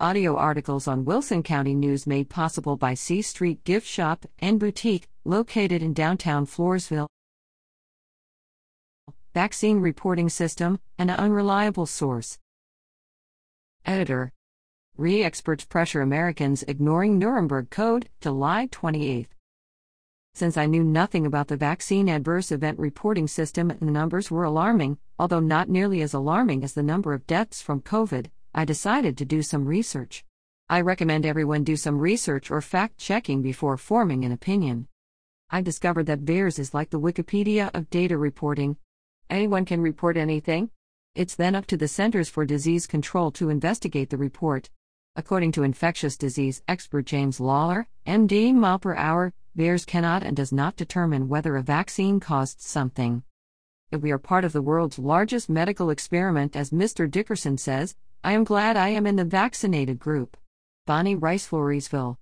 Audio articles on Wilson County News made possible by C Street Gift Shop and Boutique, located in downtown Floresville. Vaccine Reporting System, an unreliable source. Editor. RE experts pressure Americans ignoring Nuremberg Code, July 28. Since I knew nothing about the vaccine adverse event reporting system the numbers were alarming, although not nearly as alarming as the number of deaths from COVID, I decided to do some research. I recommend everyone do some research or fact checking before forming an opinion. I discovered that VAERS is like the Wikipedia of data reporting. Anyone can report anything. It's then up to the Centers for Disease Control to investigate the report. According to infectious disease expert James Lawler, MD, mile per hour, VAERS cannot and does not determine whether a vaccine caused something. If we are part of the world's largest medical experiment, as Mr. Dickerson says, I am glad I am in the vaccinated group. Bonnie Rice, Floresville.